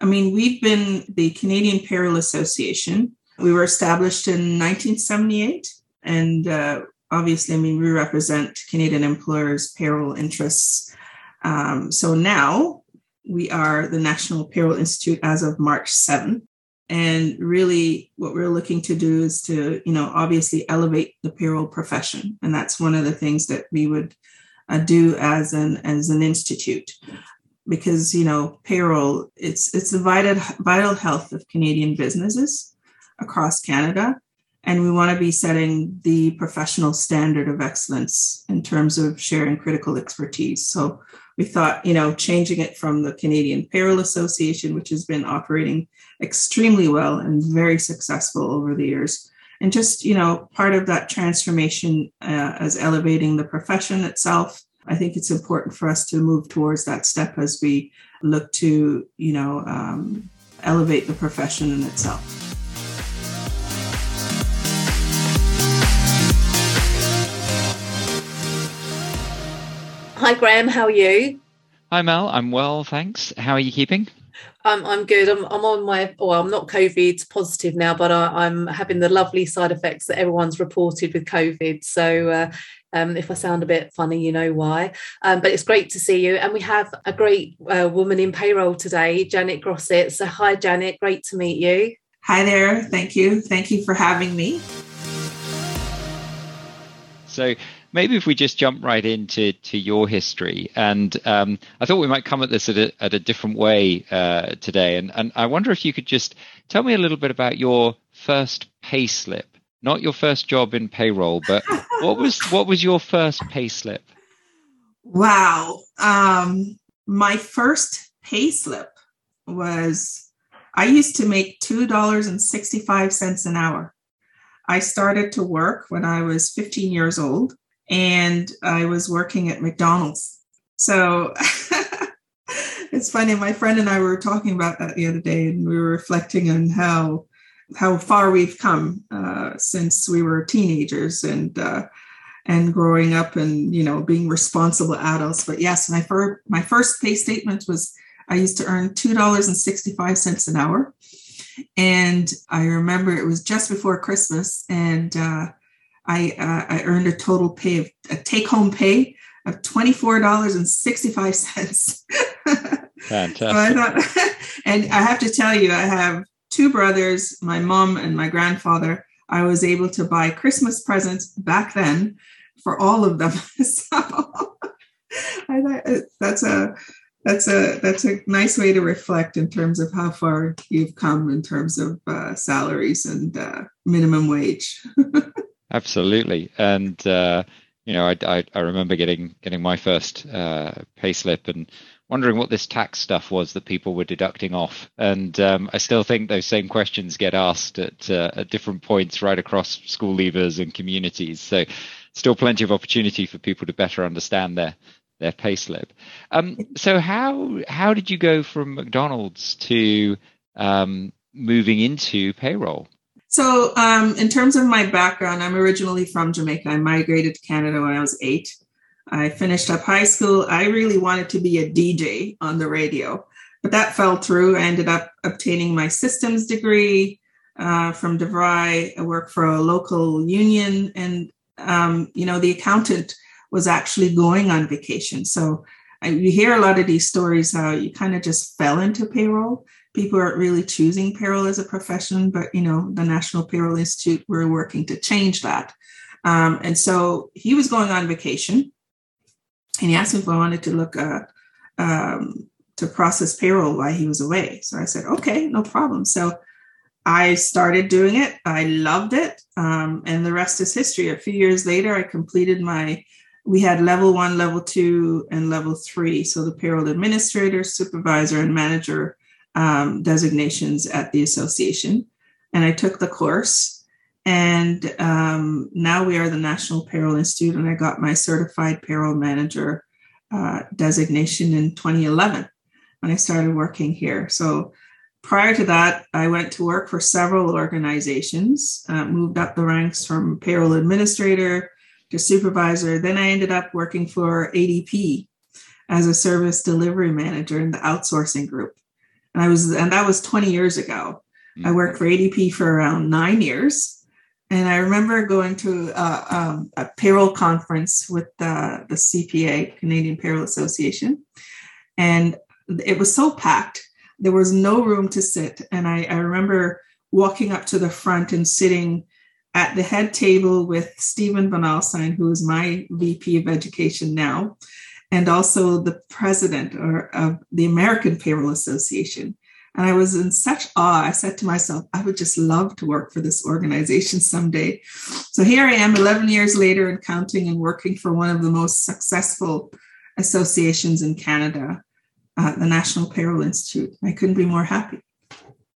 I mean, we've been the Canadian Payroll Association. We were established in 1978. And uh, obviously, I mean, we represent Canadian employers' payroll interests. Um, so now we are the National Payroll Institute as of March 7th. And really, what we're looking to do is to, you know, obviously elevate the payroll profession. And that's one of the things that we would uh, do as an as an institute because you know payroll it's it's the vital vital health of Canadian businesses across Canada. And we want to be setting the professional standard of excellence in terms of sharing critical expertise. So we thought you know changing it from the Canadian Payroll Association which has been operating extremely well and very successful over the years and just you know part of that transformation uh, as elevating the profession itself i think it's important for us to move towards that step as we look to you know um, elevate the profession in itself Hi, Graham. How are you? Hi, Mel. I'm well, thanks. How are you keeping? I'm I'm good. I'm I'm on my well, I'm not COVID positive now, but I, am having the lovely side effects that everyone's reported with COVID. So uh, um, if I sound a bit funny, you know why. Um, but it's great to see you, and we have a great uh, woman in payroll today, Janet Grosset. So hi, Janet. Great to meet you. Hi there. Thank you. Thank you for having me. So maybe if we just jump right into to your history, and um, I thought we might come at this at a, at a different way uh, today, and, and I wonder if you could just tell me a little bit about your first pay slip, not your first job in payroll, but what was what was your first pay slip? Wow, um, my first pay slip was I used to make two dollars and sixty five cents an hour. I started to work when I was 15 years old and I was working at McDonald's. So it's funny. My friend and I were talking about that the other day, and we were reflecting on how how far we've come uh, since we were teenagers and uh, and growing up and you know being responsible adults. But yes, my first my first pay statement was I used to earn two dollars and sixty five cents an hour, and I remember it was just before Christmas, and uh, I, uh, I earned a total pay of a take home pay of $24.65. Fantastic. so I thought, and I have to tell you, I have two brothers, my mom and my grandfather. I was able to buy Christmas presents back then for all of them. so I uh, that's a that's a that's a nice way to reflect in terms of how far you've come in terms of uh, salaries and uh, minimum wage. Absolutely, and uh, you know, I, I, I remember getting getting my first uh, payslip and wondering what this tax stuff was that people were deducting off, and um, I still think those same questions get asked at uh, at different points right across school leavers and communities. So, still plenty of opportunity for people to better understand their their payslip. Um, so, how how did you go from McDonald's to um, moving into payroll? So, um, in terms of my background, I'm originally from Jamaica. I migrated to Canada when I was eight. I finished up high school. I really wanted to be a DJ on the radio, but that fell through. I ended up obtaining my systems degree uh, from DeVry. I worked for a local union, and um, you know, the accountant was actually going on vacation. So I, you hear a lot of these stories how you kind of just fell into payroll people aren't really choosing payroll as a profession, but you know, the National Payroll Institute, we're working to change that. Um, and so he was going on vacation, and he asked me if I wanted to look uh, um, to process payroll while he was away. So I said, okay, no problem. So I started doing it. I loved it, um, and the rest is history. A few years later, I completed my. We had level one, level two, and level three. So the payroll administrator, supervisor, and manager um, designations at the association. And I took the course. And um, now we are the National Payroll Institute, and I got my certified payroll manager uh, designation in 2011 when I started working here. So prior to that, I went to work for several organizations, uh, moved up the ranks from payroll administrator to supervisor. Then I ended up working for ADP as a service delivery manager in the outsourcing group. and I was and that was 20 years ago. Mm-hmm. I worked for ADP for around nine years, and I remember going to a, um, a payroll conference with the, the CPA, Canadian Payroll Association, and it was so packed. There was no room to sit, and I, I remember walking up to the front and sitting at the head table with Stephen Van Alstyne, who is my VP of Education now, and also the president or, of the American Payroll Association. And I was in such awe. I said to myself, I would just love to work for this organization someday. So here I am 11 years later and counting and working for one of the most successful associations in Canada, uh, the National Payroll Institute. I couldn't be more happy.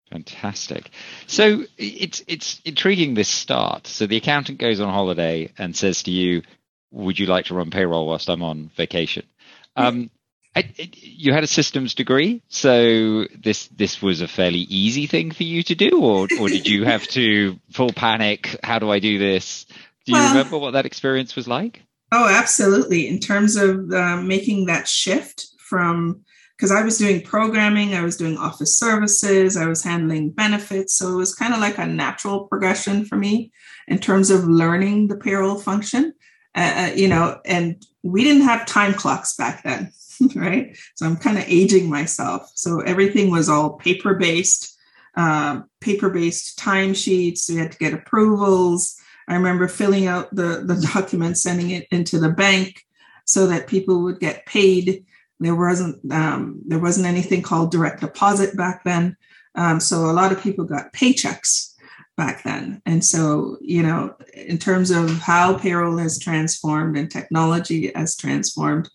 Fantastic. So it's it's intriguing this start. So the accountant goes on holiday and says to you, "Would you like to run payroll whilst I'm on vacation?" Um, I, you had a systems degree, so this this was a fairly easy thing for you to do, or or did you have to full panic? How do I do this? Do you well, remember what that experience was like? Oh, absolutely. In terms of uh, making that shift from because I was doing programming, I was doing office services, I was handling benefits. So it was kind of like a natural progression for me in terms of learning the payroll function. Uh, uh you know, and we didn't have time clocks back then, right? So I'm kind of aging myself. So everything was all paper based, uh, paper based timesheets. We had to get approvals. I remember filling out the, the document, sending it into the bank so that people would get paid there wasn't um, there wasn't anything called direct deposit back then, um, so a lot of people got paychecks back then. And so you know, in terms of how payroll has transformed and technology has transformed,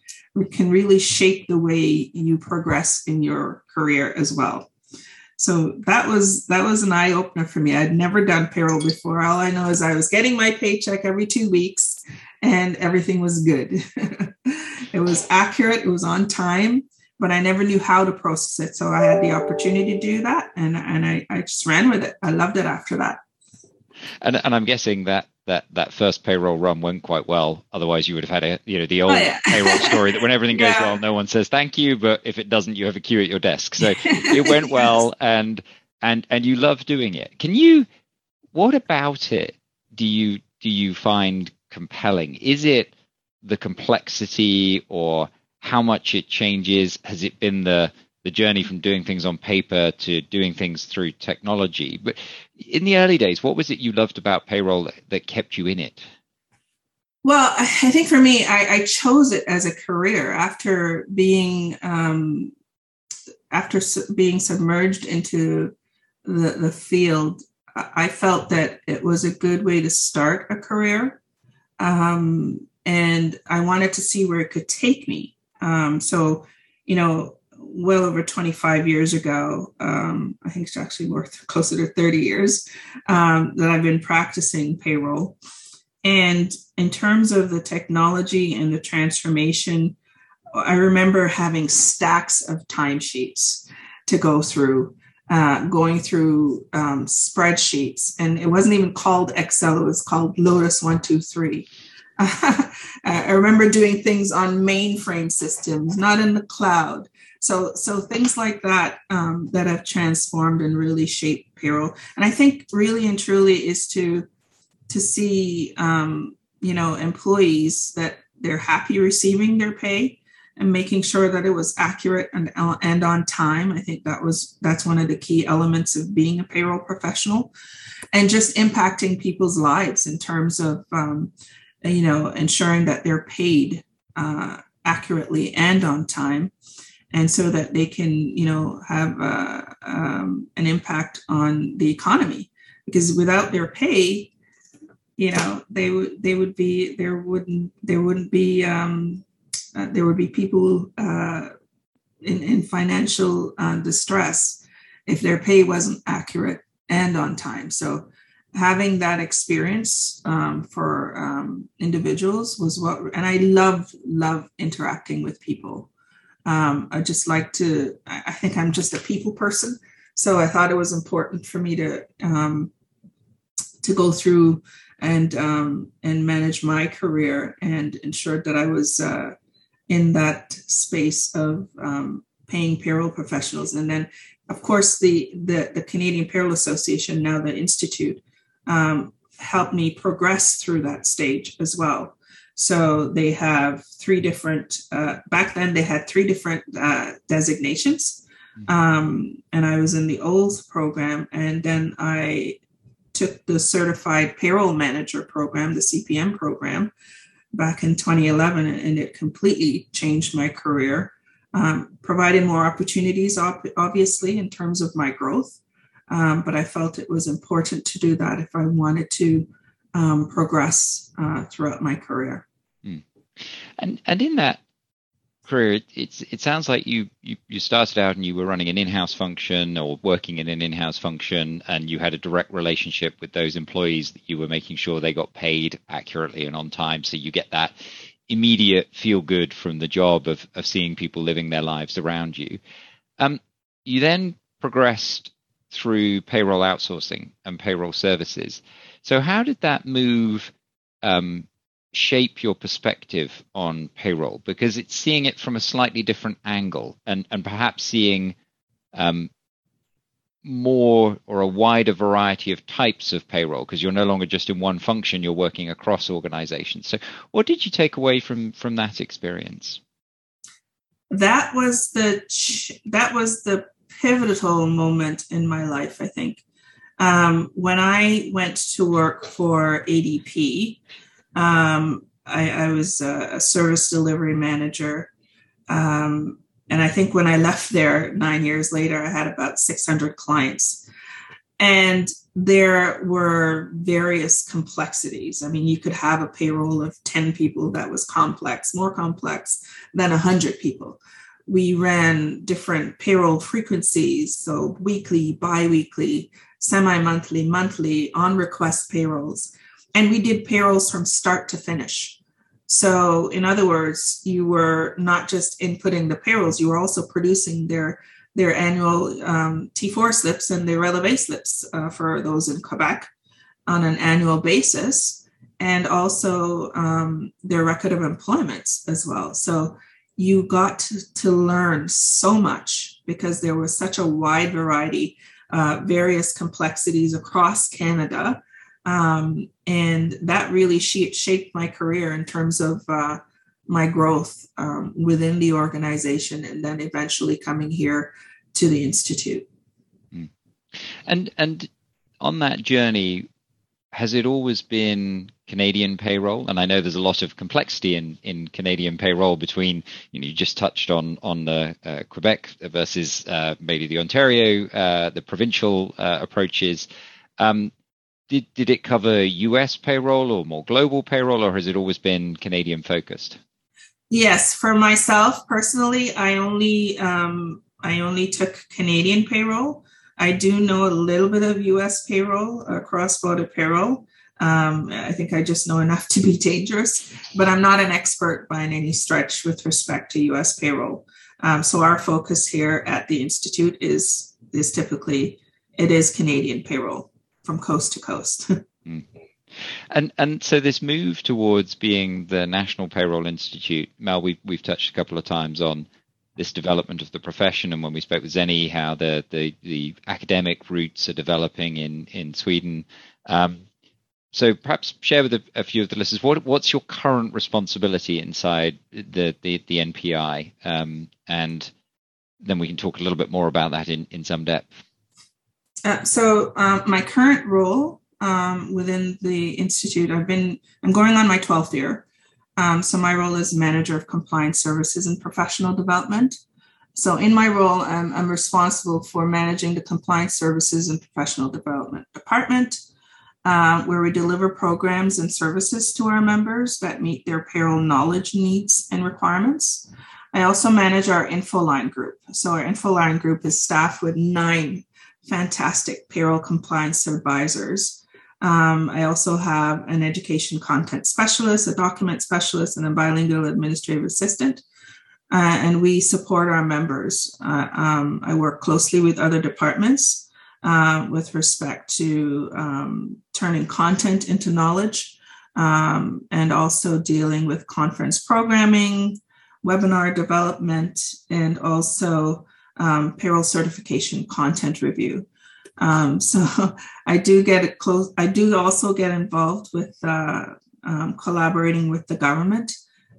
can really shape the way you progress in your career as well. So that was that was an eye opener for me. I'd never done payroll before. All I know is I was getting my paycheck every two weeks, and everything was good. it was accurate, it was on time, but I never knew how to process it. So I had the opportunity to do that and, and I, I just ran with it. I loved it after that. And, and I'm guessing that that that first payroll run went quite well. Otherwise, you would have had a you know the old oh, yeah. payroll story that when everything goes yeah. well, no one says thank you, but if it doesn't, you have a queue at your desk. So it went well, and and and you love doing it. Can you? What about it? Do you do you find compelling? Is it the complexity or how much it changes? Has it been the the journey from doing things on paper to doing things through technology? But in the early days, what was it you loved about payroll that, kept you in it? Well, I think for me, I, I chose it as a career after being um, after being submerged into the, the field. I felt that it was a good way to start a career. Um, and I wanted to see where it could take me. Um, so, you know, well over 25 years ago, um, I think it's actually more closer to 30 years um, that I've been practicing payroll. And in terms of the technology and the transformation, I remember having stacks of timesheets to go through, uh, going through um, spreadsheets. And it wasn't even called Excel, it was called Lotus 123. I remember doing things on mainframe systems, not in the cloud. So, so things like that um, that have transformed and really shaped payroll. And I think really and truly is to to see um, you know employees that they're happy receiving their pay and making sure that it was accurate and and on time. I think that was that's one of the key elements of being a payroll professional, and just impacting people's lives in terms of um, you know, ensuring that they're paid uh, accurately and on time, and so that they can, you know, have uh, um, an impact on the economy. Because without their pay, you know, they would they would be there wouldn't there wouldn't be um, uh, there would be people uh, in, in financial uh, distress if their pay wasn't accurate and on time. So having that experience um, for um, individuals was what, and I love, love interacting with people. Um, I just like to, I think I'm just a people person. So I thought it was important for me to, um, to go through and, um, and manage my career and ensure that I was uh, in that space of um, paying payroll professionals and then of course, the, the, the Canadian Payroll Association, now the Institute, um, helped me progress through that stage as well. So they have three different, uh, back then they had three different uh, designations. Mm-hmm. Um, and I was in the old program. And then I took the certified payroll manager program, the CPM program, back in 2011, and it completely changed my career, um, provided more opportunities, obviously, in terms of my growth. Um, but I felt it was important to do that if I wanted to um, progress uh, throughout my career. Mm. And and in that career, it, it's it sounds like you, you you started out and you were running an in-house function or working in an in-house function, and you had a direct relationship with those employees that you were making sure they got paid accurately and on time. So you get that immediate feel good from the job of of seeing people living their lives around you. Um, you then progressed through payroll outsourcing and payroll services. So, how did that move um, shape your perspective on payroll? Because it's seeing it from a slightly different angle and, and perhaps seeing um, more or a wider variety of types of payroll because you're no longer just in one function you're working across organizations so what did you take away from from that experience that was the that was the pivotal moment in my life, I think. Um, when I went to work for ADP, um, I, I, was a, a, service delivery manager. Um, and I think when I left there nine years later, I had about 600 clients. And there were various complexities. I mean, you could have a payroll of 10 people that was complex, more complex than 100 people we ran different payroll frequencies, so weekly, biweekly, semi monthly, monthly, on request payrolls. And we did payrolls from start to finish. So, in other words, you were not just inputting the payrolls, you were also producing their their annual um, T4 slips and their relevé slips uh, for those in Quebec on an annual basis, and also um, their record of employments as well. So you got to, to learn so much because there was such a wide variety, uh, various complexities across Canada. Um, and that really shaped my career in terms of uh, my growth um, within the organization and then eventually coming here to the Institute. Hmm. And, and on that journey, has it always been Canadian payroll? And I know there's a lot of complexity in, in Canadian payroll between, you know, you just touched on on the uh, Quebec versus uh, maybe the Ontario, uh, the provincial uh, approaches. Um, did did it cover U.S. payroll or more global payroll, or has it always been Canadian focused? Yes, for myself personally, I only um, I only took Canadian payroll. I do know a little bit of US payroll, uh, cross border payroll. Um, I think I just know enough to be dangerous, but I'm not an expert by any stretch with respect to US payroll. Um, so our focus here at the Institute is is typically it is Canadian payroll from coast to coast. mm. And and so this move towards being the National Payroll Institute, Mel, we've we've touched a couple of times on this development of the profession. And when we spoke with Zenny, how the the, the academic routes are developing in in Sweden. Um, so perhaps share with a, a, few of the listeners what what's your current responsibility inside the the, the NPI, um, and then we can talk a little bit more about that in in some depth. Uh, so uh, my current role um, within the institute, I've been I'm going on my twelfth year. Um, so my role is manager of compliance services and professional development. So in my role, I'm, I'm responsible for managing the compliance services and professional development department, uh, where we deliver programs and services to our members that meet their payroll knowledge needs and requirements. I also manage our InfoLine group. So our InfoLine group is staffed with nine fantastic payroll compliance advisors um, I also have an education content specialist, a document specialist, and a bilingual administrative assistant. Uh, and we support our members. Uh, um, I work closely with other departments uh, with respect to um, turning content into knowledge um, and also dealing with conference programming, webinar development, and also um, payroll certification content review. Um, so I do get it close. I do also get involved with uh, um, collaborating with the government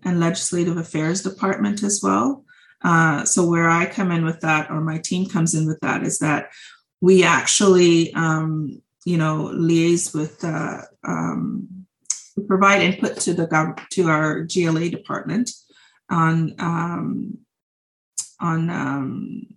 and legislative affairs department as well. Uh, so where I come in with that, or my team comes in with that, is that we actually, um, you know, liaise with, uh, um, provide input to the gov- to our GLA department on um, on um,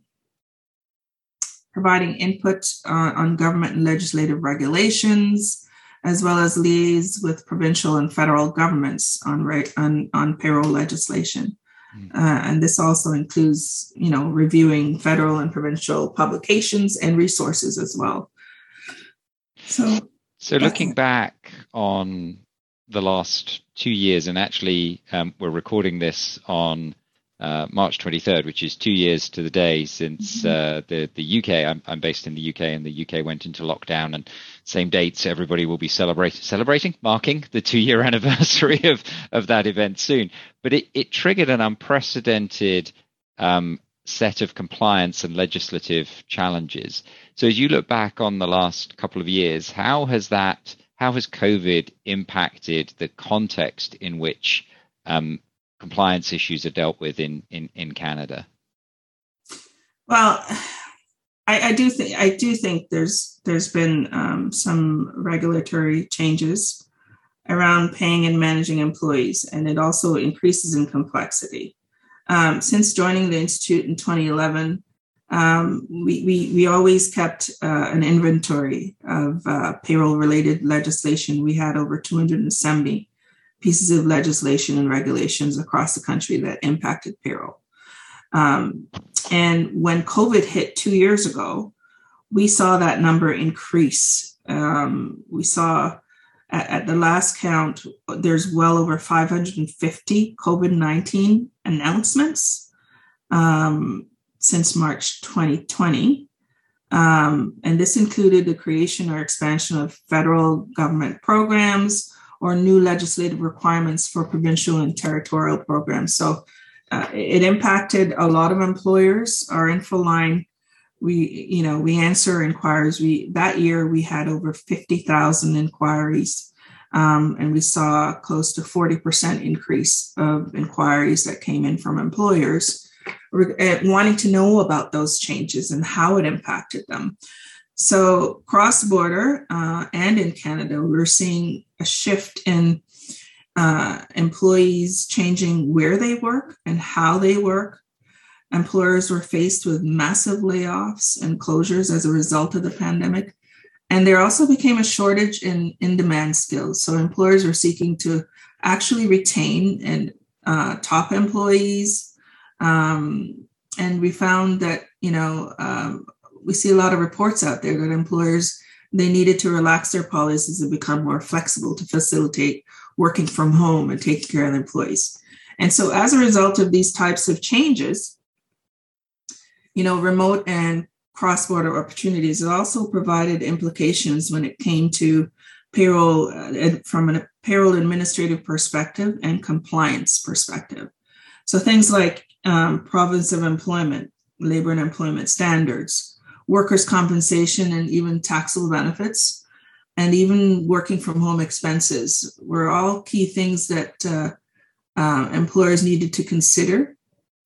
providing input uh, on government and legislative regulations, as well as liaise with provincial and federal governments on, on, on payroll legislation. Mm. Uh, and this also includes, you know, reviewing federal and provincial publications and resources as well. So, so looking back on the last two years, and actually, um, we're recording this on uh, March 23rd, which is two years to the day since mm-hmm. uh, the the UK. I'm, I'm based in the UK, and the UK went into lockdown, and same dates. Everybody will be celebrating, celebrating, marking the two year anniversary of of that event soon. But it it triggered an unprecedented um, set of compliance and legislative challenges. So as you look back on the last couple of years, how has that how has COVID impacted the context in which um, compliance issues are dealt with in in, in Canada? Well, I, I do think I do think there's there's been um, some regulatory changes around paying and managing employees, and it also increases in complexity. Um, since joining the institute in 2011, um, we, we, we always kept uh, an inventory of uh, payroll related legislation. We had over 270 pieces of legislation and regulations across the country that impacted payroll. Um, and when COVID hit two years ago, we saw that number increase. Um, we saw at, at, the last count, there's well over 550 COVID 19 announcements um, since March 2020. Um, and this included the creation or expansion of federal government programs, or new legislative requirements for provincial and territorial programs. So uh, it impacted a lot of employers. Our info line, we you know we answer inquiries. We that year we had over fifty thousand inquiries, um, and we saw close to forty percent increase of inquiries that came in from employers wanting to know about those changes and how it impacted them. So, cross border uh, and in Canada, we're seeing a shift in uh, employees changing where they work and how they work. Employers were faced with massive layoffs and closures as a result of the pandemic. And there also became a shortage in in demand skills. So, employers were seeking to actually retain and uh, top employees. Um, and we found that, you know, um, we see a lot of reports out there that employers they needed to relax their policies and become more flexible to facilitate working from home and taking care of employees. And so as a result of these types of changes, you know, remote and cross-border opportunities, it also provided implications when it came to payroll uh, from a payroll administrative perspective and compliance perspective. So things like um, province of employment, labor and employment standards, workers' compensation, and even taxable benefits, and even working from home expenses were all key things that uh, uh, employers needed to consider.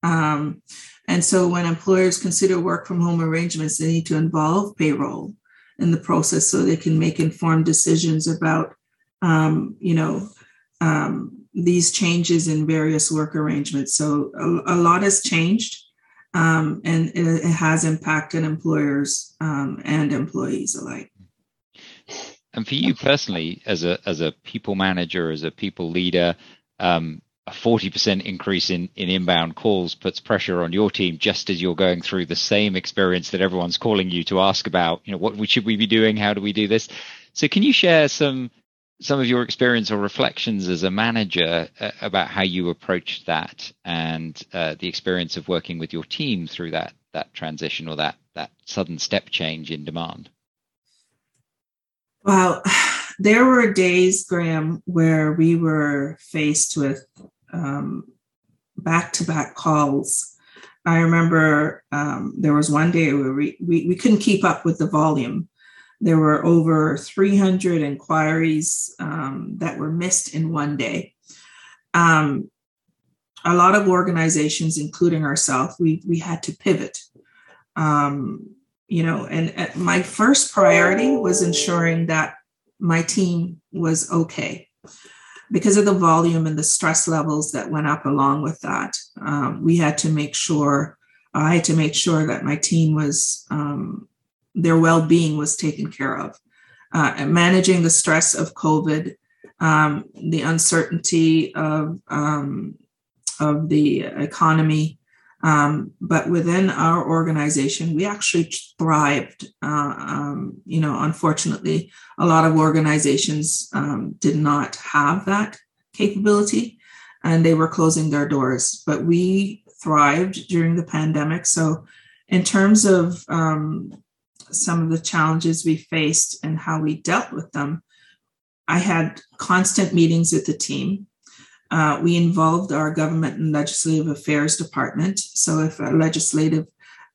Um, and so, when employers consider work from home arrangements, they need to involve payroll in the process so they can make informed decisions about, um, you know, um, these changes in various work arrangements. So, a, a lot has changed um, and it, it, has impacted employers um, and employees alike. And for you personally, as a as a people manager, as a people leader, um, a forty percent increase in in inbound calls puts pressure on your team, just as you're going through the same experience that everyone's calling you to ask about. You know, what should we be doing? How do we do this? So, can you share some some of your experience or reflections as a manager uh, about how you approached that and uh, the experience of working with your team through that that transition or that that sudden step change in demand well there were days graham where we were faced with um, back-to-back calls I remember um, there was one day where we, we, we couldn't keep up with the volume. There were over 300 inquiries um, that were missed in one day. Um, a lot of organizations, including ourselves, we, we had to pivot. Um, you know, and my first priority was ensuring that my team was okay because of the volume and the stress levels that went up along with that, um, we had to make sure, I had to make sure that my team was, um, their well being was taken care of. Uh, managing the stress of COVID, um, the uncertainty of, um, of the economy, um, but within our organization, we actually thrived. Uh, um, you know, unfortunately, a lot of organizations um, did not have that capability and they were closing their doors. But we thrived during the pandemic. So, in terms of um, some of the challenges we faced and how we dealt with them, I had constant meetings with the team. Uh, we involved our government and legislative affairs department. So if a legislative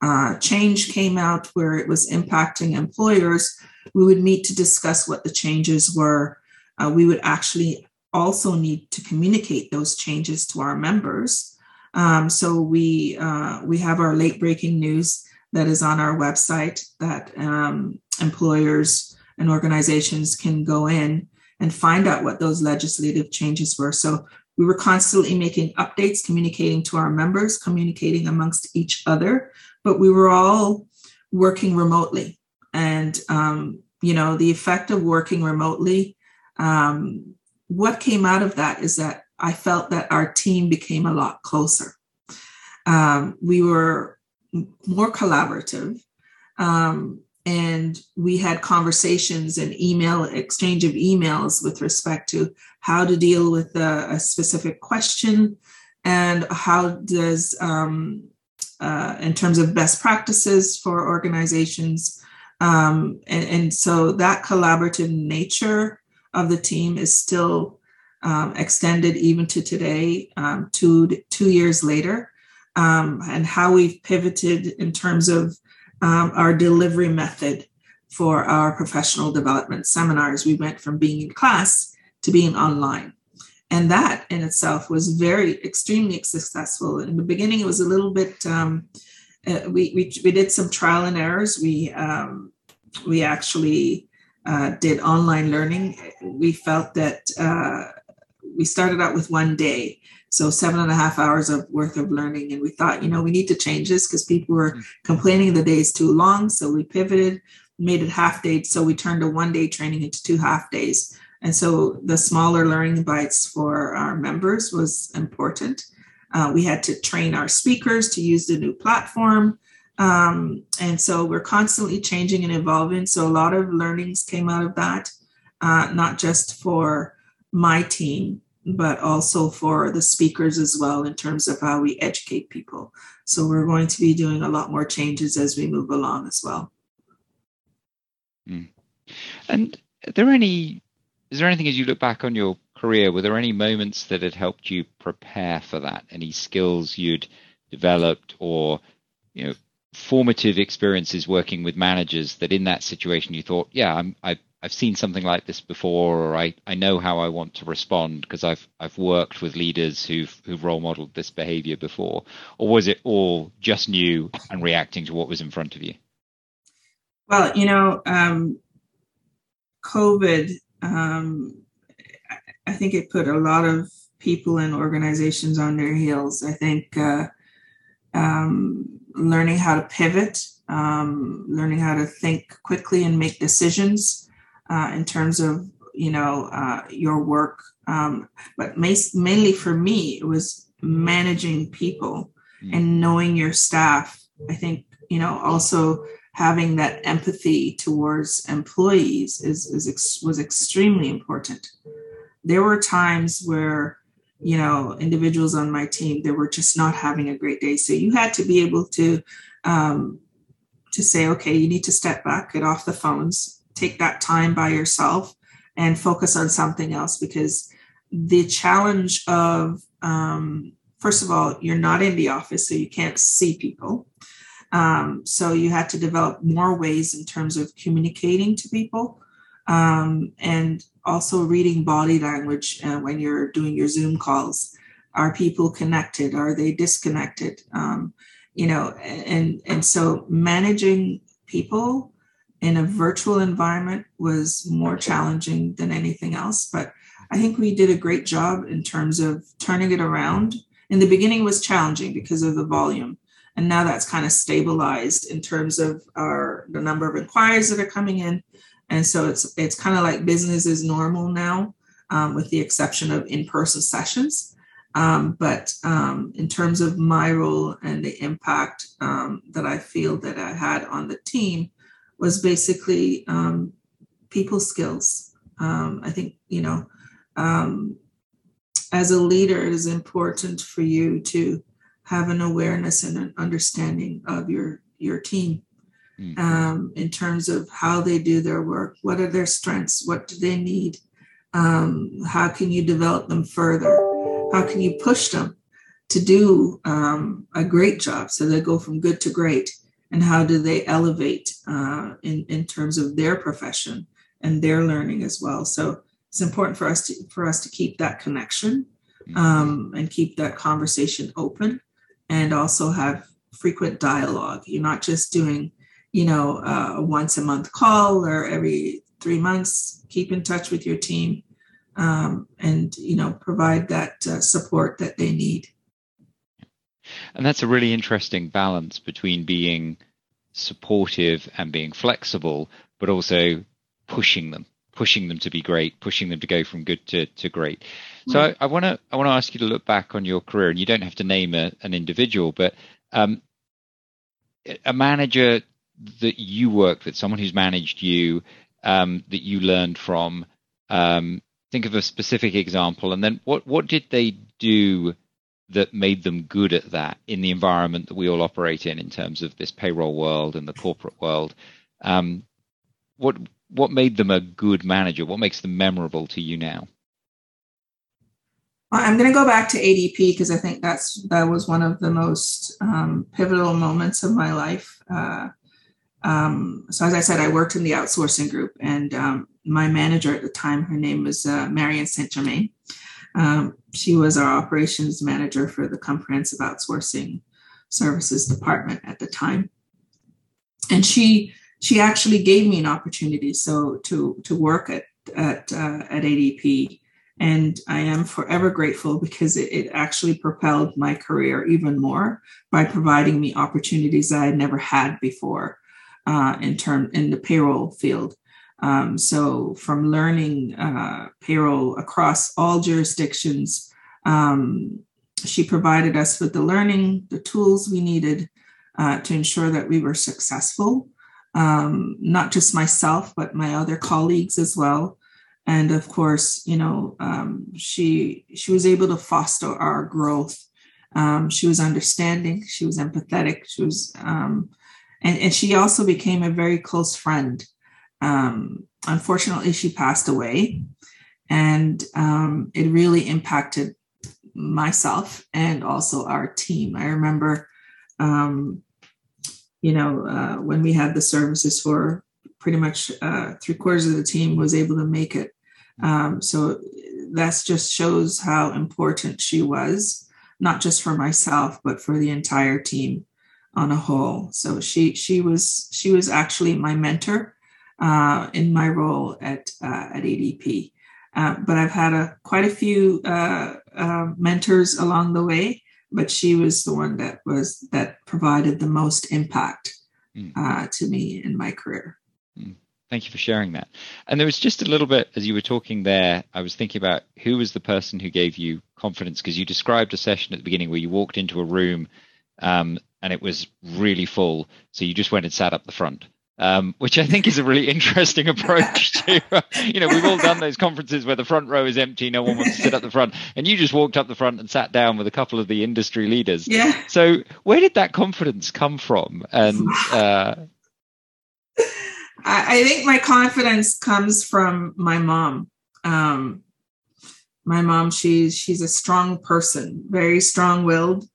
uh, change came out where it was impacting employers, we would meet to discuss what the changes were. Uh, we would actually also need to communicate those changes to our members. Um, so we uh, we have our late breaking news that is on our website that um, employers and organizations can go in and find out what those legislative changes were. So we were constantly making updates, communicating to our members, communicating amongst each other, but we were all working remotely. And, um, you know, the effect of working remotely, um, what came out of that is that I felt that our team became a lot closer. Um, we were more collaborative. Um, and we had conversations and email exchange of emails with respect to how to deal with a, a specific question and how does um, uh, in terms of best practices for organizations um, and, and, so that collaborative nature of the team is still um, extended even to today um, two, two years later um, and how we've pivoted in terms of um, our delivery method for our professional development seminars. We went from being in class to being online. And that in itself was very, extremely successful. In the beginning, it was a little bit, um, uh, we, we, we did some trial and errors. We, um, we actually uh, did online learning. We felt that uh, we started out with one day so seven and a half hours of worth of learning. And we thought, you know, we need to change this because people were mm. complaining the day is too long. So we pivoted, made it half day. So we turned a one day training into two half days. And so the smaller learning bites for our members was important. Uh, we had to train our speakers to use the new platform. Um, and so we're constantly changing and evolving. So a lot of learnings came out of that, uh, not just for my team, but also for the speakers as well in terms of how we educate people. So we're going to be doing a lot more changes as we move along as well. Mm. And there any is there anything as you look back on your career, were there any moments that had helped you prepare for that? Any skills you'd developed or you know formative experiences working with managers that in that situation you thought, yeah, I'm I I've seen something like this before, or I, I know how I want to respond because I've I've worked with leaders who've who've role modeled this behavior before, or was it all just new and reacting to what was in front of you? Well, you know, um, COVID, um, I think it put a lot of people and organizations on their heels. I think uh, um, learning how to pivot, um, learning how to think quickly and make decisions uh, in terms of you know uh, your work um, but mainly for me it was managing people mm. and knowing your staff. I think you know also having that empathy towards employees is, is was extremely important. There were times where you know individuals on my team they were just not having a great day. So you had to be able to um, to say okay you need to step back get off the phones take that time by yourself and focus on something else because the challenge of um, first of all, you're not in the office, so you can't see people. Um, so you had to develop more ways in terms of communicating to people um, and also reading body language uh, when you're doing your Zoom calls. Are people connected? Are they disconnected? Um, you know, and and so managing people in a virtual environment was more challenging than anything else. But I think we did a great job in terms of turning it around. In the beginning was challenging because of the volume. And now that's kind of stabilized in terms of our the number of inquiries that are coming in. And so it's it's kind of like business is normal now, um, with the exception of in-person sessions. Um, but um, in terms of my role and the impact um, that I feel that I had on the team, was basically um, people skills. Um, I think, you know, um, as a leader, it is important for you to have an awareness and an understanding of your your team mm-hmm. um, in terms of how they do their work, what are their strengths, what do they need, um, how can you develop them further, how can you push them to do um, a great job so they go from good to great and how do they elevate uh, in, in terms of their profession and their learning as well. So it's important for us to for us to keep that connection mm-hmm. um, and keep that conversation open and also have frequent dialogue. You're not just doing you know a once a month call or every three months keep in touch with your team um, and you know provide that uh, support that they need and that's a really interesting balance between being supportive and being flexible, but also pushing them, pushing them to be great, pushing them to go from good to, to great. So I want to I want to ask you to look back on your career, and you don't have to name a, an individual, but um, a manager that you worked with, someone who's managed you, um, that you learned from. Um, think of a specific example, and then what what did they do that made them good at that in the environment that we all operate in, in terms of this payroll world and the corporate world. Um, what what made them a good manager? What makes them memorable to you now? I'm going to go back to ADP because I think that's that was one of the most um, pivotal moments of my life. Uh, um, so as I said, I worked in the outsourcing group, and um, my manager at the time, her name was uh, Marion Saint Germain. Um, she was our operations manager for the comprehensive outsourcing services department at the time. And she she actually gave me an opportunity so to to work at at uh, at ADP and I am forever grateful because it, it, actually propelled my career even more by providing me opportunities that I had never had before uh, in term in the payroll field. Um, so, from learning uh, payroll across all jurisdictions, um, she provided us with the learning, the tools we needed uh, to ensure that we were successful. Um, not just myself, but my other colleagues as well. And of course, you know, um, she she was able to foster our growth. Um, she was understanding. She was empathetic. She was, um, and, and she also became a very close friend um, unfortunately, she passed away, and um, it really impacted myself and also our team. I remember, um, you know, uh, when we had the services for pretty much uh, three quarters of the team was able to make it. Um, so that just shows how important she was, not just for myself, but for the entire team on a whole. So she she was she was actually my mentor uh, in my role at uh, at ADP. Uh, but I've had a quite a few uh, uh, mentors along the way. But she was the one that was that provided the most impact mm. to me in my career. Mm. Thank you for sharing that. And there was just a little bit as you were talking there. I was thinking about who was the person who gave you confidence because you described a session at the beginning where you walked into a room um, and it was really full, so you just went and sat up the front um, which I think is a really interesting approach to, uh, you know, we've all done those conferences where the front row is empty, no one wants to sit at the front, and you just walked up the front and sat down with a couple of the industry leaders. Yeah. So where did that confidence come from? And uh... I think my confidence comes from my mom. Um, my mom, she's she's a strong person, very strong-willed.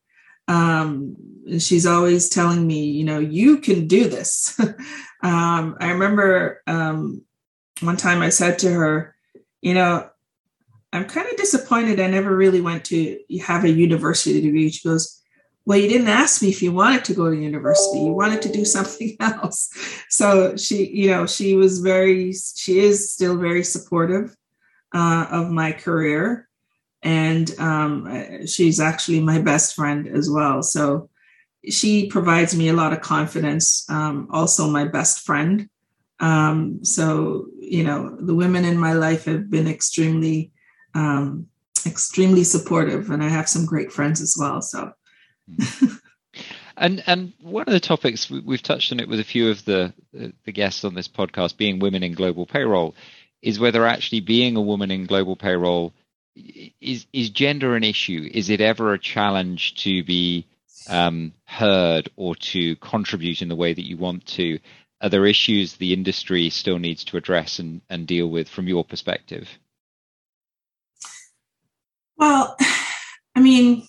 Um, she's always telling me, you know, you can do this. um, I remember um, one time I said to her, you know, I'm kind of disappointed I never really went to have a university degree. She goes, well, you didn't ask me if you wanted to go to university. You wanted to do something else. So she, you know, she was very, she is still very supportive uh, of my career. And um, she's actually my best friend as well. So she provides me a lot of confidence. Um, also, my best friend. Um, so, you know, the women in my life have been extremely, um, extremely supportive, and I have some great friends as well. So, and and one of the topics we've touched on it with a few of the the guests on this podcast, being women in global payroll, is whether actually being a woman in global payroll is is gender an issue? Is it ever a challenge to be um, heard or to contribute in the way that you want to? Are there issues the industry still needs to address and, and deal with from your perspective? Well, I mean,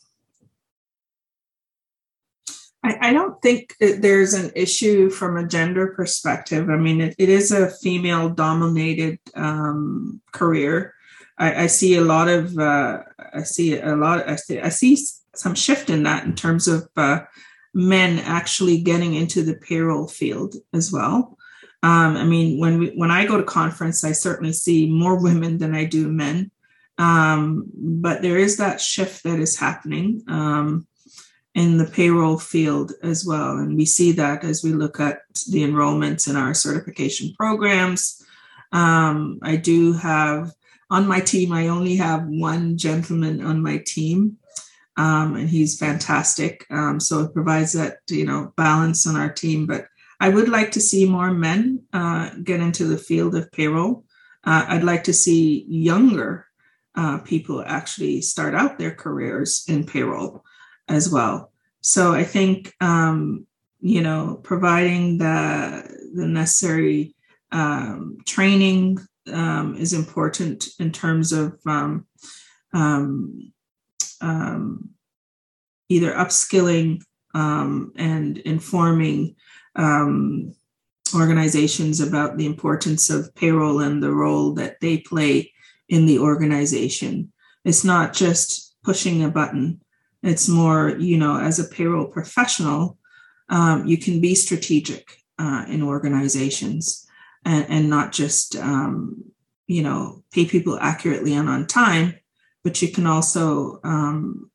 I, don't think there's an issue from a gender perspective. I mean, it, it is a female dominated um, career. I, I, see a lot of, uh, I see a lot, I see, I see some shift in that in terms of uh, men actually getting into the payroll field as well. Um, I mean, when we, when I go to conference, I certainly see more women than I do men. Um, but there is that shift that is happening. Um, in the payroll field as well. And we see that as we look at the enrollments in our certification programs. Um, I do have on my team, I only have one gentleman on my team. Um, and he's fantastic. Um, so it provides that you know balance on our team. But I would like to see more men uh, get into the field of payroll. Uh, I'd like to see younger uh, people actually start out their careers in payroll as well. So I think um, you know providing the the necessary um, training um, is important in terms of um, um, um, either upskilling and informing organizations about the importance of payroll and the role that they play in the organization. It's not just pushing a button it's more, you know, as a payroll professional, um, you can be strategic uh, in organizations and, and not just, um, you know, pay people accurately and on time, but you can also um,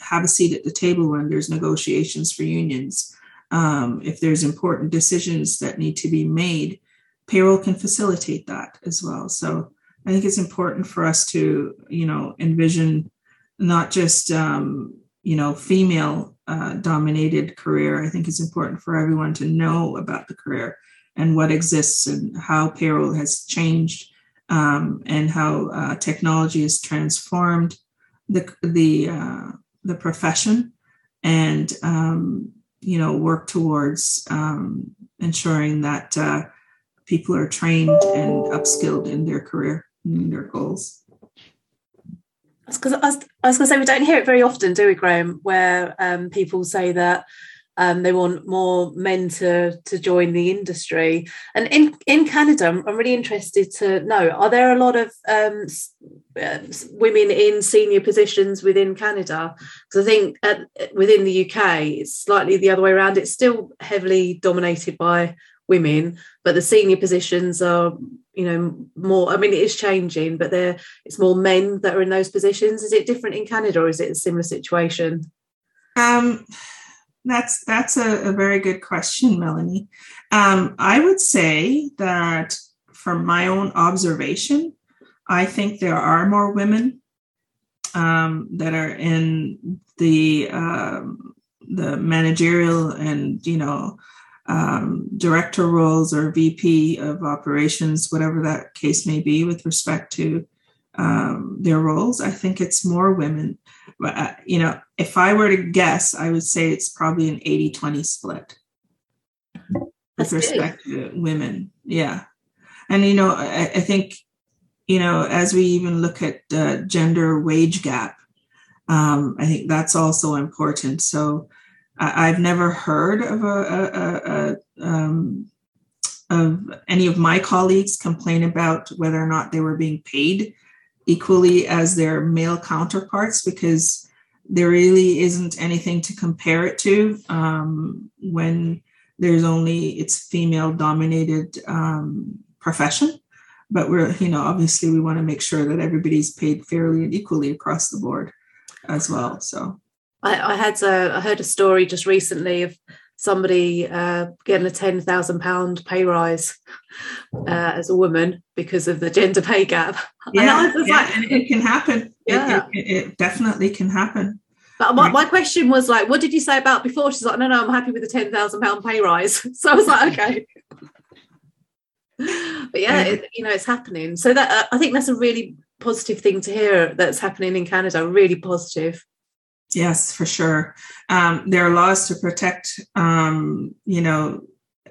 have a seat at the table when there's negotiations for unions. Um, if there's important decisions that need to be made, payroll can facilitate that as well. So I think it's important for us to, you know, envision not just um, you know female uh, dominated career. I think it's important for everyone to know about the career and what exists and how payroll has changed um, and how uh, technology has transformed the the uh, the profession and um, you know work towards um, ensuring that uh, people are trained and upskilled in their career and their goals because I was, was going to say we don't hear it very often, do we, Graham? Where um, people say that um, they want more men to to join the industry. And in in Canada, I'm, really interested to know: are there a lot of um, uh, women in senior positions within Canada? Because I think at, within the UK, it's slightly the other way around. It's still heavily dominated by women, but the senior positions are you know more i mean it is changing but there it's more men that are in those positions is it different in canada or is it a similar situation um that's that's a, a very good question melanie. Um i would say that from my own observation i think there are more women um, that are in the um, the managerial and you know um, director roles or VP of operations, whatever that case may be, with respect to um, their roles. I think it's more women. But, uh, you know, if I were to guess, I would say it's probably an 80 20 split with respect to women. Yeah. And, you know, I, I think you know, as we even look at uh, gender wage gap, um, I think that's also important. So I, have never heard of a, a, a, a um, of any of my colleagues complain about whether or not they were being paid equally as their male counterparts because there really isn't anything to compare it to um, when there's only it's female dominated um, profession. But we're you know obviously we want to make sure that everybody's paid fairly and equally across the board as well so. I, I had a, I heard a story just recently of somebody uh, getting a ten thousand pound pay rise uh, as a woman because of the gender pay gap. Yeah, yeah like, and it can happen. Yeah, it, it, it definitely can happen. But my, my, question was like, what did you say about before? She's like, no, no, I'm happy with the ten thousand pound pay rise. So I was like, okay. but yeah, it, you know, it's happening. So that uh, I think that's a really positive thing to hear that's happening in Canada. Really positive. Yes, for sure. Um, there are laws to protect. Um, you know,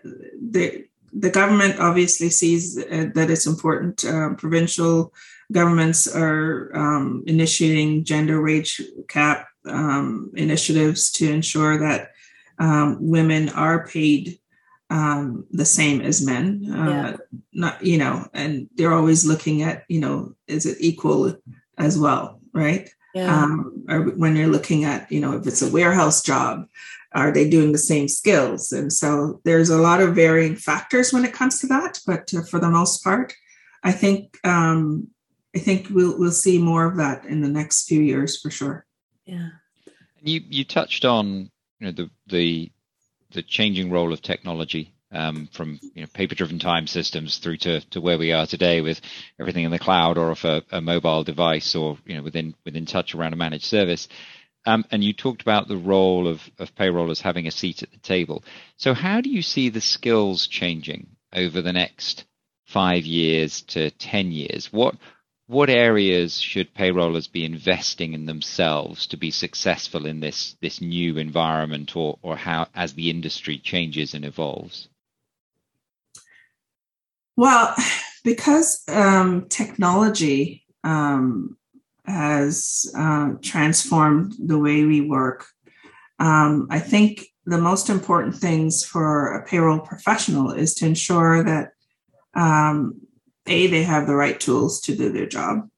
the the government obviously sees uh, that it's important. Uh, provincial governments are um, initiating gender wage gap um, initiatives to ensure that um, women are paid um, the same as men. Uh, yeah. Not you know, and they're always looking at you know, is it equal as well, right? Yeah. Um, or when you're looking at you know, if it's a warehouse job, are they doing the same skills? And so there's a lot of varying factors when it comes to that, but uh, for the most part, I think um, I think we'll we'll see more of that in the next few years for sure. Yeah. You you touched on you know the the the changing role of technology um, from you know, paper-driven time systems through to, to where we are today with everything in the cloud or off a, a mobile device or you know within within touch around a managed service. Um, and you talked about the role of, of payroll as having a seat at the table. So how do you see the skills changing over the next five years to ten years? What what areas should payrollers be investing in themselves to be successful in this this new environment or or how as the industry changes and evolves well because um, technology um, has uh, transformed the way we work um, i think the most important things for a payroll professional is to ensure that um, a they have the right tools to do their job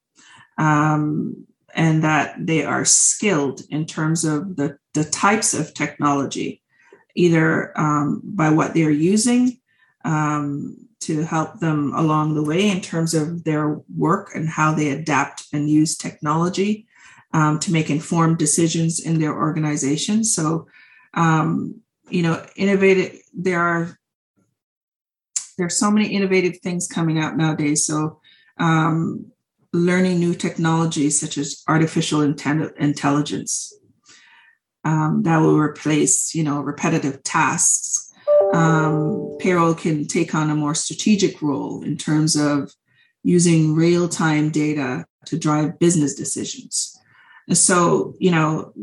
um, and that they are skilled in terms of the, the types of technology either um, by what they're using um, to help them along the way in terms of their work and how they adapt and use technology um, to make informed decisions in their organization so um, you know innovative there are there are so many innovative things coming out nowadays. So, um, learning new technologies such as artificial intelligence um, that will replace, you know, repetitive tasks. Um, payroll can take on a more strategic role in terms of using real-time data to drive business decisions. And so, you know,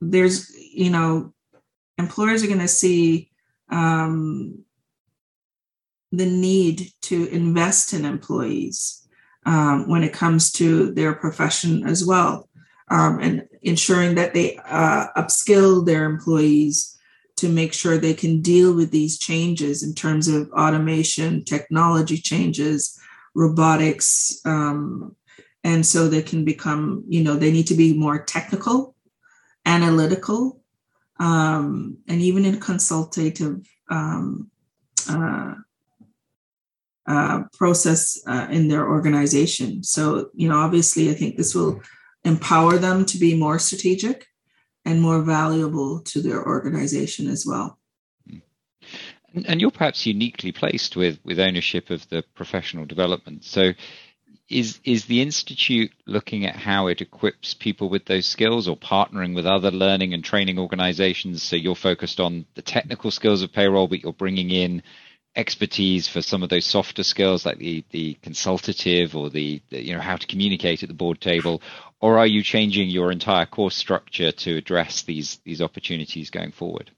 there's, you know, employers are going to see um, the need to invest in employees um, when it comes to their profession as well, um, and ensuring that they uh, upskill their employees to make sure they can deal with these changes in terms of automation, technology changes, robotics. Um, and so they can become, you know, they need to be more technical, analytical, um, and even in consultative um, uh, uh, process uh, in their organization. So, you know, obviously, I think this will empower them to be more strategic and more valuable to their organization as well. And you're perhaps uniquely placed with with ownership of the professional development. So, is is the institute looking at how it equips people with those skills, or partnering with other learning and training organizations? So you're focused on the technical skills of payroll, but you're bringing in expertise for some of those softer skills like the the consultative or the, the, you know how to communicate at the board table or are you changing your entire course structure to address these these opportunities going forward?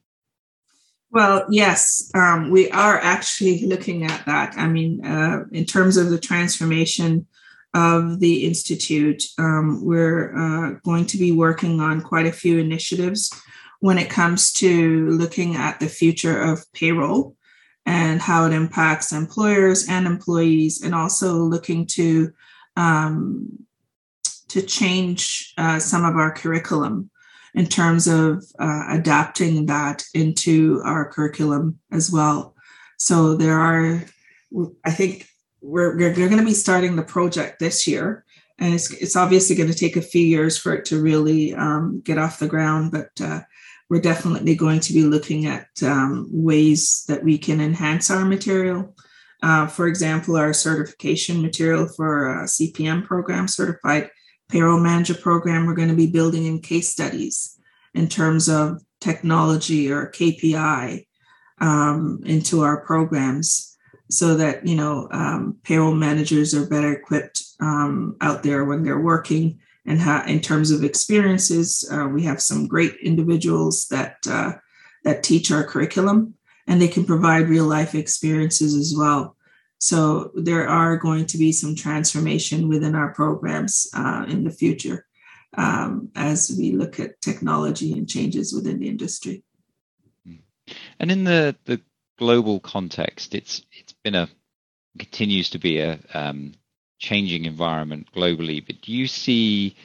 Well yes um, we are actually looking at that. I mean uh, in terms of the transformation of the Institute, um, we're uh, going to be working on quite a few initiatives when it comes to looking at the future of payroll and how it impacts employers and employees, and also looking to um, to change uh, some of our curriculum in terms of uh, adapting that into our curriculum as well. So there are, I think we're, we're going to be starting the project this year. And it's, it's obviously going to take a few years for it to really um, get off the ground, but uh, we're definitely going to be looking at um, ways that we can enhance our material. Uh, for example, our certification material for CPM program, Certified Payroll Manager Program, we're going to be building in case studies in terms of technology or KPI um, into our programs so that you know um, payroll managers are better equipped um, out there when they're working and in terms of experiences uh, we have some great individuals that uh, that teach our curriculum and they can provide real life experiences as well so there are going to be some transformation within our programs uh, in the future um, as we look at technology and changes within the industry and in the the global context, it's it's been a continues to be a um, changing environment globally. But do you see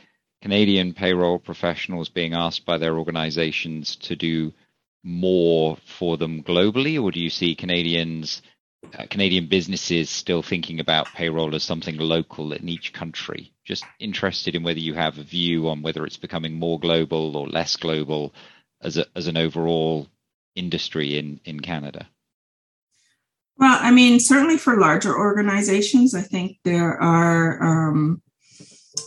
Canadian payroll professionals being asked by their organizations to do more for them globally, or do you see Canadians, Canadian businesses still thinking about payroll as something local in each country? Just interested in whether you have a view on whether it's becoming more global or less global as a, as an overall industry in in Canada. Well, I mean, certainly for larger organizations, I think there are um,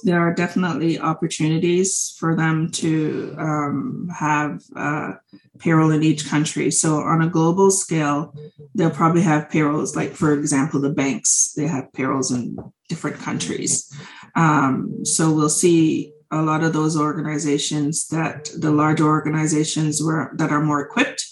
there are definitely opportunities for them to um, have uh, payroll in each country. So on a global scale, they'll probably have payrolls. Like for example, the banks they have payrolls in different countries. Um, so we'll see a lot of those organizations that the larger organizations were that are more equipped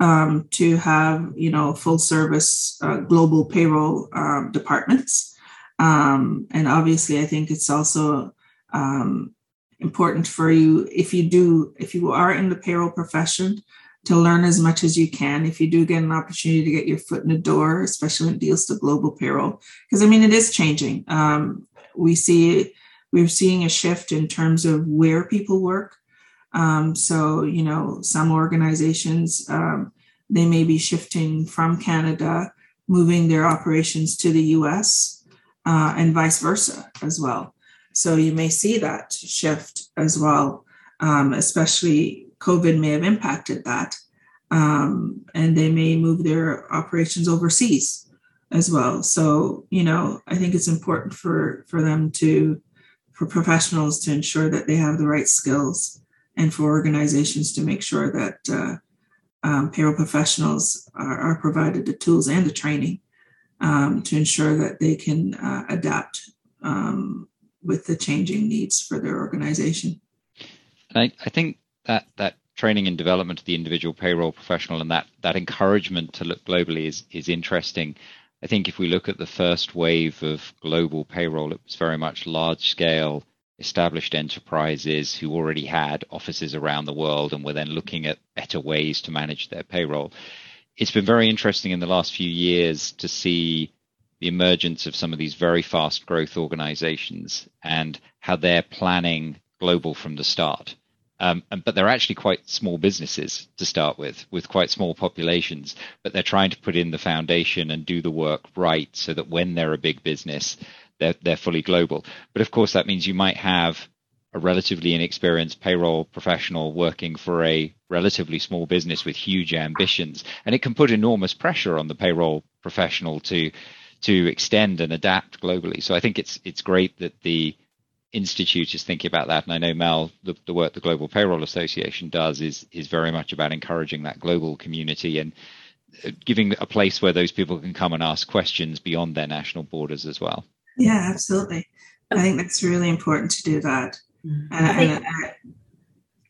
um, to have you know full service uh, global payroll um, departments um, and obviously i think it's also um, important for you if you do if you are in the payroll profession to learn as much as you can. If you do get an opportunity to get your foot in the door especially when it deals to global payroll because i mean it is changing. Um, we see we're seeing a shift in terms of where people work. Um, so, you know, some organizations, um, they may be shifting from Canada, moving their operations to the US, uh, and vice versa as well. So you may see that shift as well, um, especially COVID may have impacted that. Um, and they may move their operations overseas as well. So, you know, I think it's important for, for them to, for professionals to ensure that they have the right skills and for organizations to make sure that uh, um, payroll professionals are, are, provided the tools and the training um, to ensure that they can uh, adapt um, with the changing needs for their organization. I, I think that that training and development of the individual payroll professional and that that encouragement to look globally is is interesting. I think if we look at the first wave of global payroll, it was very much large scale established enterprises who already had offices around the world and were then looking at better ways to manage their payroll. It's been very interesting in the last few years to see the emergence of some of these very fast growth organizations and how they're planning global from the start. Um, and, but they're actually quite small businesses to start with, with quite small populations. But they're trying to put in the foundation and do the work right so that when they're a big business, they're they're fully global. But of course, that means you might have a relatively inexperienced payroll professional working for a relatively small business with huge ambitions, and it can put enormous pressure on the payroll professional to to extend and adapt globally. So I think it's it's great that the institute is thinking about that, and I know Mel, the, the work the Global Payroll Association does is is very much about encouraging that global community and uh, giving a place where those people can come and ask questions beyond their national borders as well. Yeah, absolutely. I think that's really important to do that. Mm-hmm. And, and I,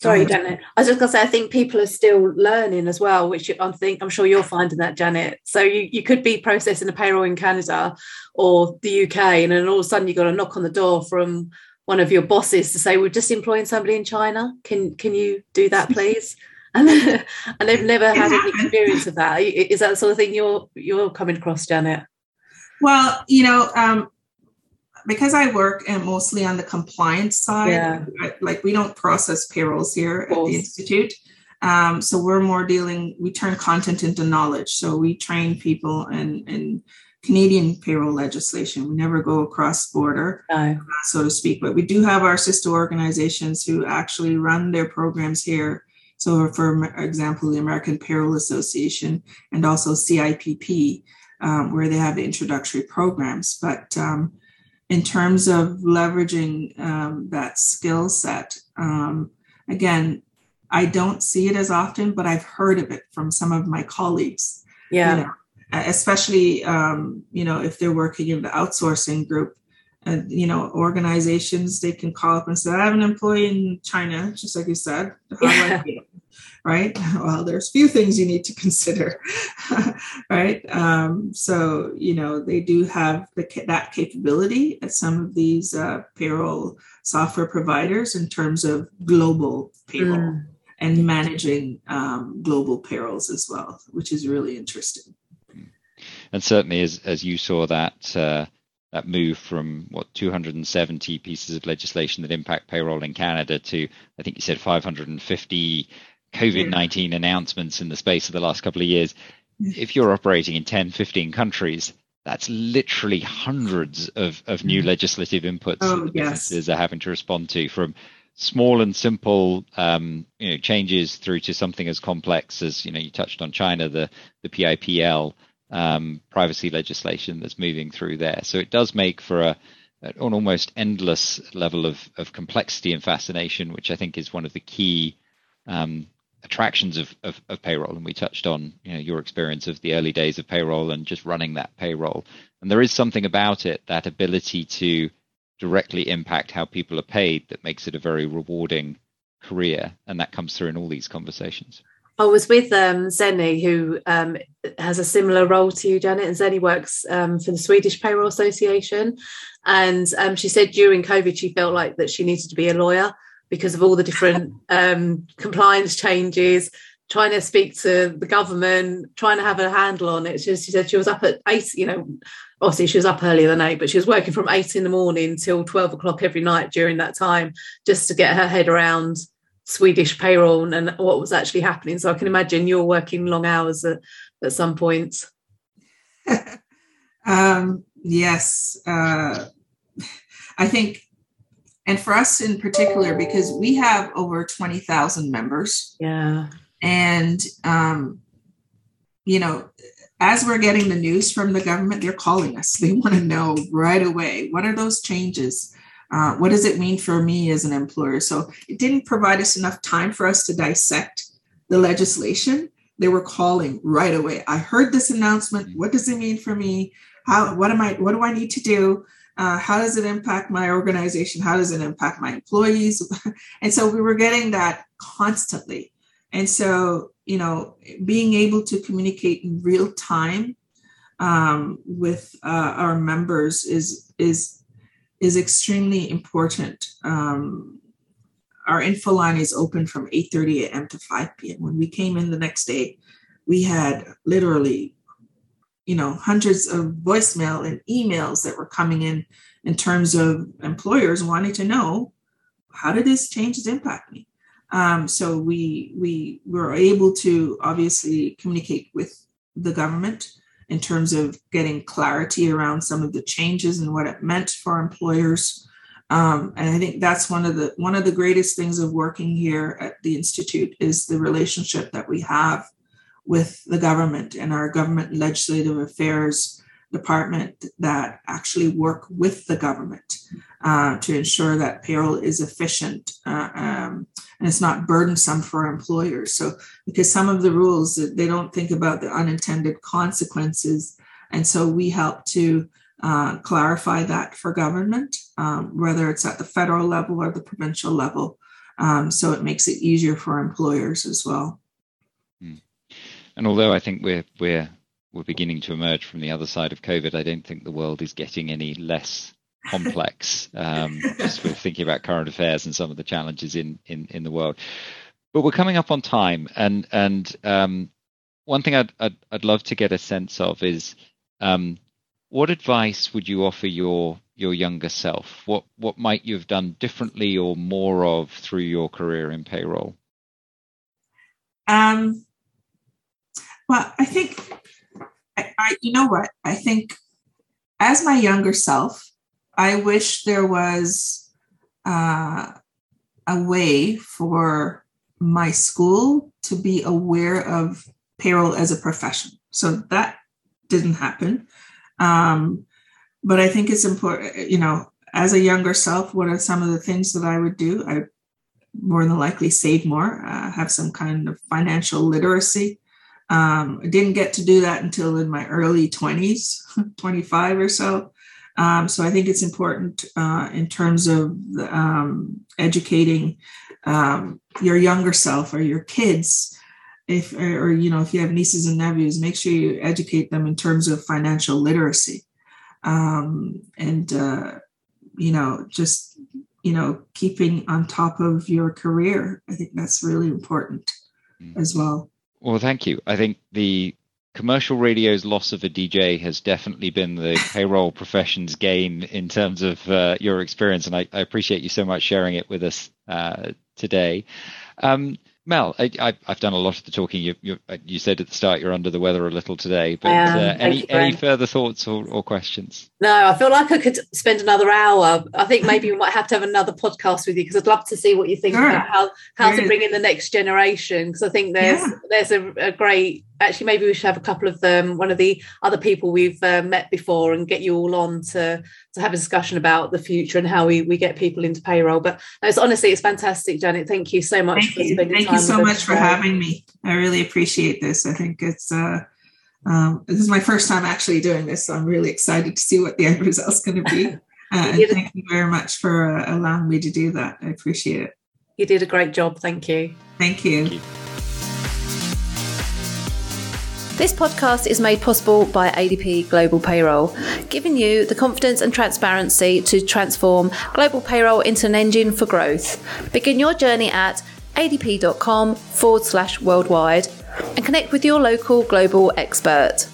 Sorry, Janet. I was just going to say, I think people are still learning as well, which I think I'm sure you're finding that, Janet. So you, you could be processing a payroll in Canada or the UK, and then all of a sudden you got a knock on the door from one of your bosses to say, "We're just employing somebody in China. Can can you do that, please?" And, and they've never had any experience of that. Is that the sort of thing you're you're coming across, Janet? Well, you know, um, because I work and mostly on the compliance side, yeah. like we don't process payrolls here at the institute. Um, so we're more dealing. We turn content into knowledge. So we train people in in Canadian payroll legislation. We never go across border, no. so to speak. But we do have our sister organizations who actually run their programs here. So, for example, the American Payroll Association and also CIPP, um, where they have introductory programs. But um, in terms of leveraging um, that skill set. Um, again, I don't see it as often, but I've heard of it from some of my colleagues. Yeah. You know, especially, um, you know, if they're working in the outsourcing group, uh, you know, organizations, they can call up and say, I have an employee in China, just like you said. How do I right? Well, there's few things you need to consider, right? Um, so you know they do have the, that capability at some of these uh, payroll software providers in terms of global payroll mm. and managing um, global payrolls as well, which is really interesting. And certainly, as as you saw that. Uh, that move from what 270 pieces of legislation that impact payroll in Canada to I think you said 550 COVID 19 yeah. announcements in the space of the last couple of years, if you're operating in 10, 15 countries, that's literally hundreds of, of new legislative inputs oh, that yes. businesses are having to respond to from small and simple um, you know, changes through to something as complex as, you know, you touched on China, the, the PIPL um, privacy legislation that's moving through there. So it does make for a, an almost endless level of, of complexity and fascination, which I think is one of the key um, attractions of, of, of, payroll and we touched on you know your experience of the early days of payroll and just running that payroll. And there is something about it that ability to directly impact how people are paid that makes it a very rewarding career and that comes through in all these conversations. I was with um, Zeni, who um, has a similar role to you, Janet, and Zenny works um, for the Swedish Payroll Association. And um, she said during COVID, she felt like that she needed to be a lawyer because of all the different um, compliance changes, trying to speak to the government, trying to have a handle on it. She, she, said she was up at eight, you know, obviously she was up earlier than eight, but she was working from eight in the morning till 12 o'clock every night during that time just to get her head around Swedish payroll and what was actually happening. So I can imagine you're working long hours at, at some points. um, yes. Uh, I think and for us in particular because we have over 20,000 members. Yeah. And um, you know, as we're getting the news from the government, they're calling us. They want to know right away what are those changes? Uh, what does it mean for me as an employer? So it didn't provide us enough time for us to dissect the legislation. They were calling right away. I heard this announcement. What does it mean for me? How? What am I? What do I need to do? Uh, how does it impact my organization? How does it impact my employees? and so we were getting that constantly. And so, you know, being able to communicate in real time um, with uh, our members is is is extremely important. Um, our info line is open from 8:30 a.m. to 5 p.m. When we came in the next day, we had literally you know hundreds of voicemail and emails that were coming in in terms of employers wanting to know how did this changes impact me? Um, so we we were able to obviously communicate with the government in terms of getting clarity around some of the changes and what it meant for employers. Um, and i think that's one of the one of the greatest things of working here at the institute is the relationship that we have with the government and our government legislative affairs department that actually work with the government uh, to ensure that payroll is efficient uh, um, and it's not burdensome for employers. So, because some of the rules they don't think about the unintended consequences, and so we help to uh, clarify that for government, um, whether it's at the federal level or the provincial level, Um, so it makes it easier for employers as well. Hmm. And although I think we're we're we're beginning to emerge from the other side of COVID, I don't think the world is getting any less complex. um, just with thinking about current affairs and some of the challenges in in in the world. But we're coming up on time, and and um, one thing I'd, I'd, I'd love to get a sense of is um, what advice would you offer your your younger self? What what might you have done differently or more of through your career in payroll? Um, well, I think I, I you know what I think as my younger self, I wish there was uh, a way for my school to be aware of payroll as a profession. So that didn't happen. Um, but I think it's important, you know, as a younger self, what are some of the things that I would do? I more than likely save more, uh, have some kind of financial literacy. Um, I didn't get to do that until in my early 20s, 25 or so. Um, so I think it's important uh, in terms of um, educating um, your younger self or your kids if or you know if you have nieces and nephews make sure you educate them in terms of financial literacy um, and uh, you know just you know keeping on top of your career i think that's really important mm. as well well thank you. I think the commercial radio's loss of a dj has definitely been the payroll profession's gain in terms of uh, your experience and I, I, appreciate you so much sharing it with us uh, today. Um, Mel, I, have done a lot of the talking. You, you, you, said at the start you're under the weather a little today, but uh, any any further thoughts or, or, questions? No, I feel like I could spend another hour. I think maybe we might have to have another podcast with you because I'd love to see what you think sure. about how how to bring in the next generation. Because I think there's yeah. there's a, a, great actually maybe we should have a couple of them, one of the other people we've uh, met before, and get you all on to to have a discussion about the future and how we, we get people into payroll. But it's honestly, it's fantastic, Janet. Thank you so much Thank for you. Thank time. Thank you so much for having me. I really appreciate this. I think it's uh, um, this is my first time actually doing this, so I'm really excited to see what the end result's going to be. Uh, and thank you very much for uh, allowing me to do that. I appreciate it. You did a great job. Thank you. Thank you. Thank you. This podcast is made possible by ADP Global Payroll, giving you the confidence and transparency to transform global payroll into an engine for growth. Begin your journey at adp.com forward slash worldwide and connect with your local global expert.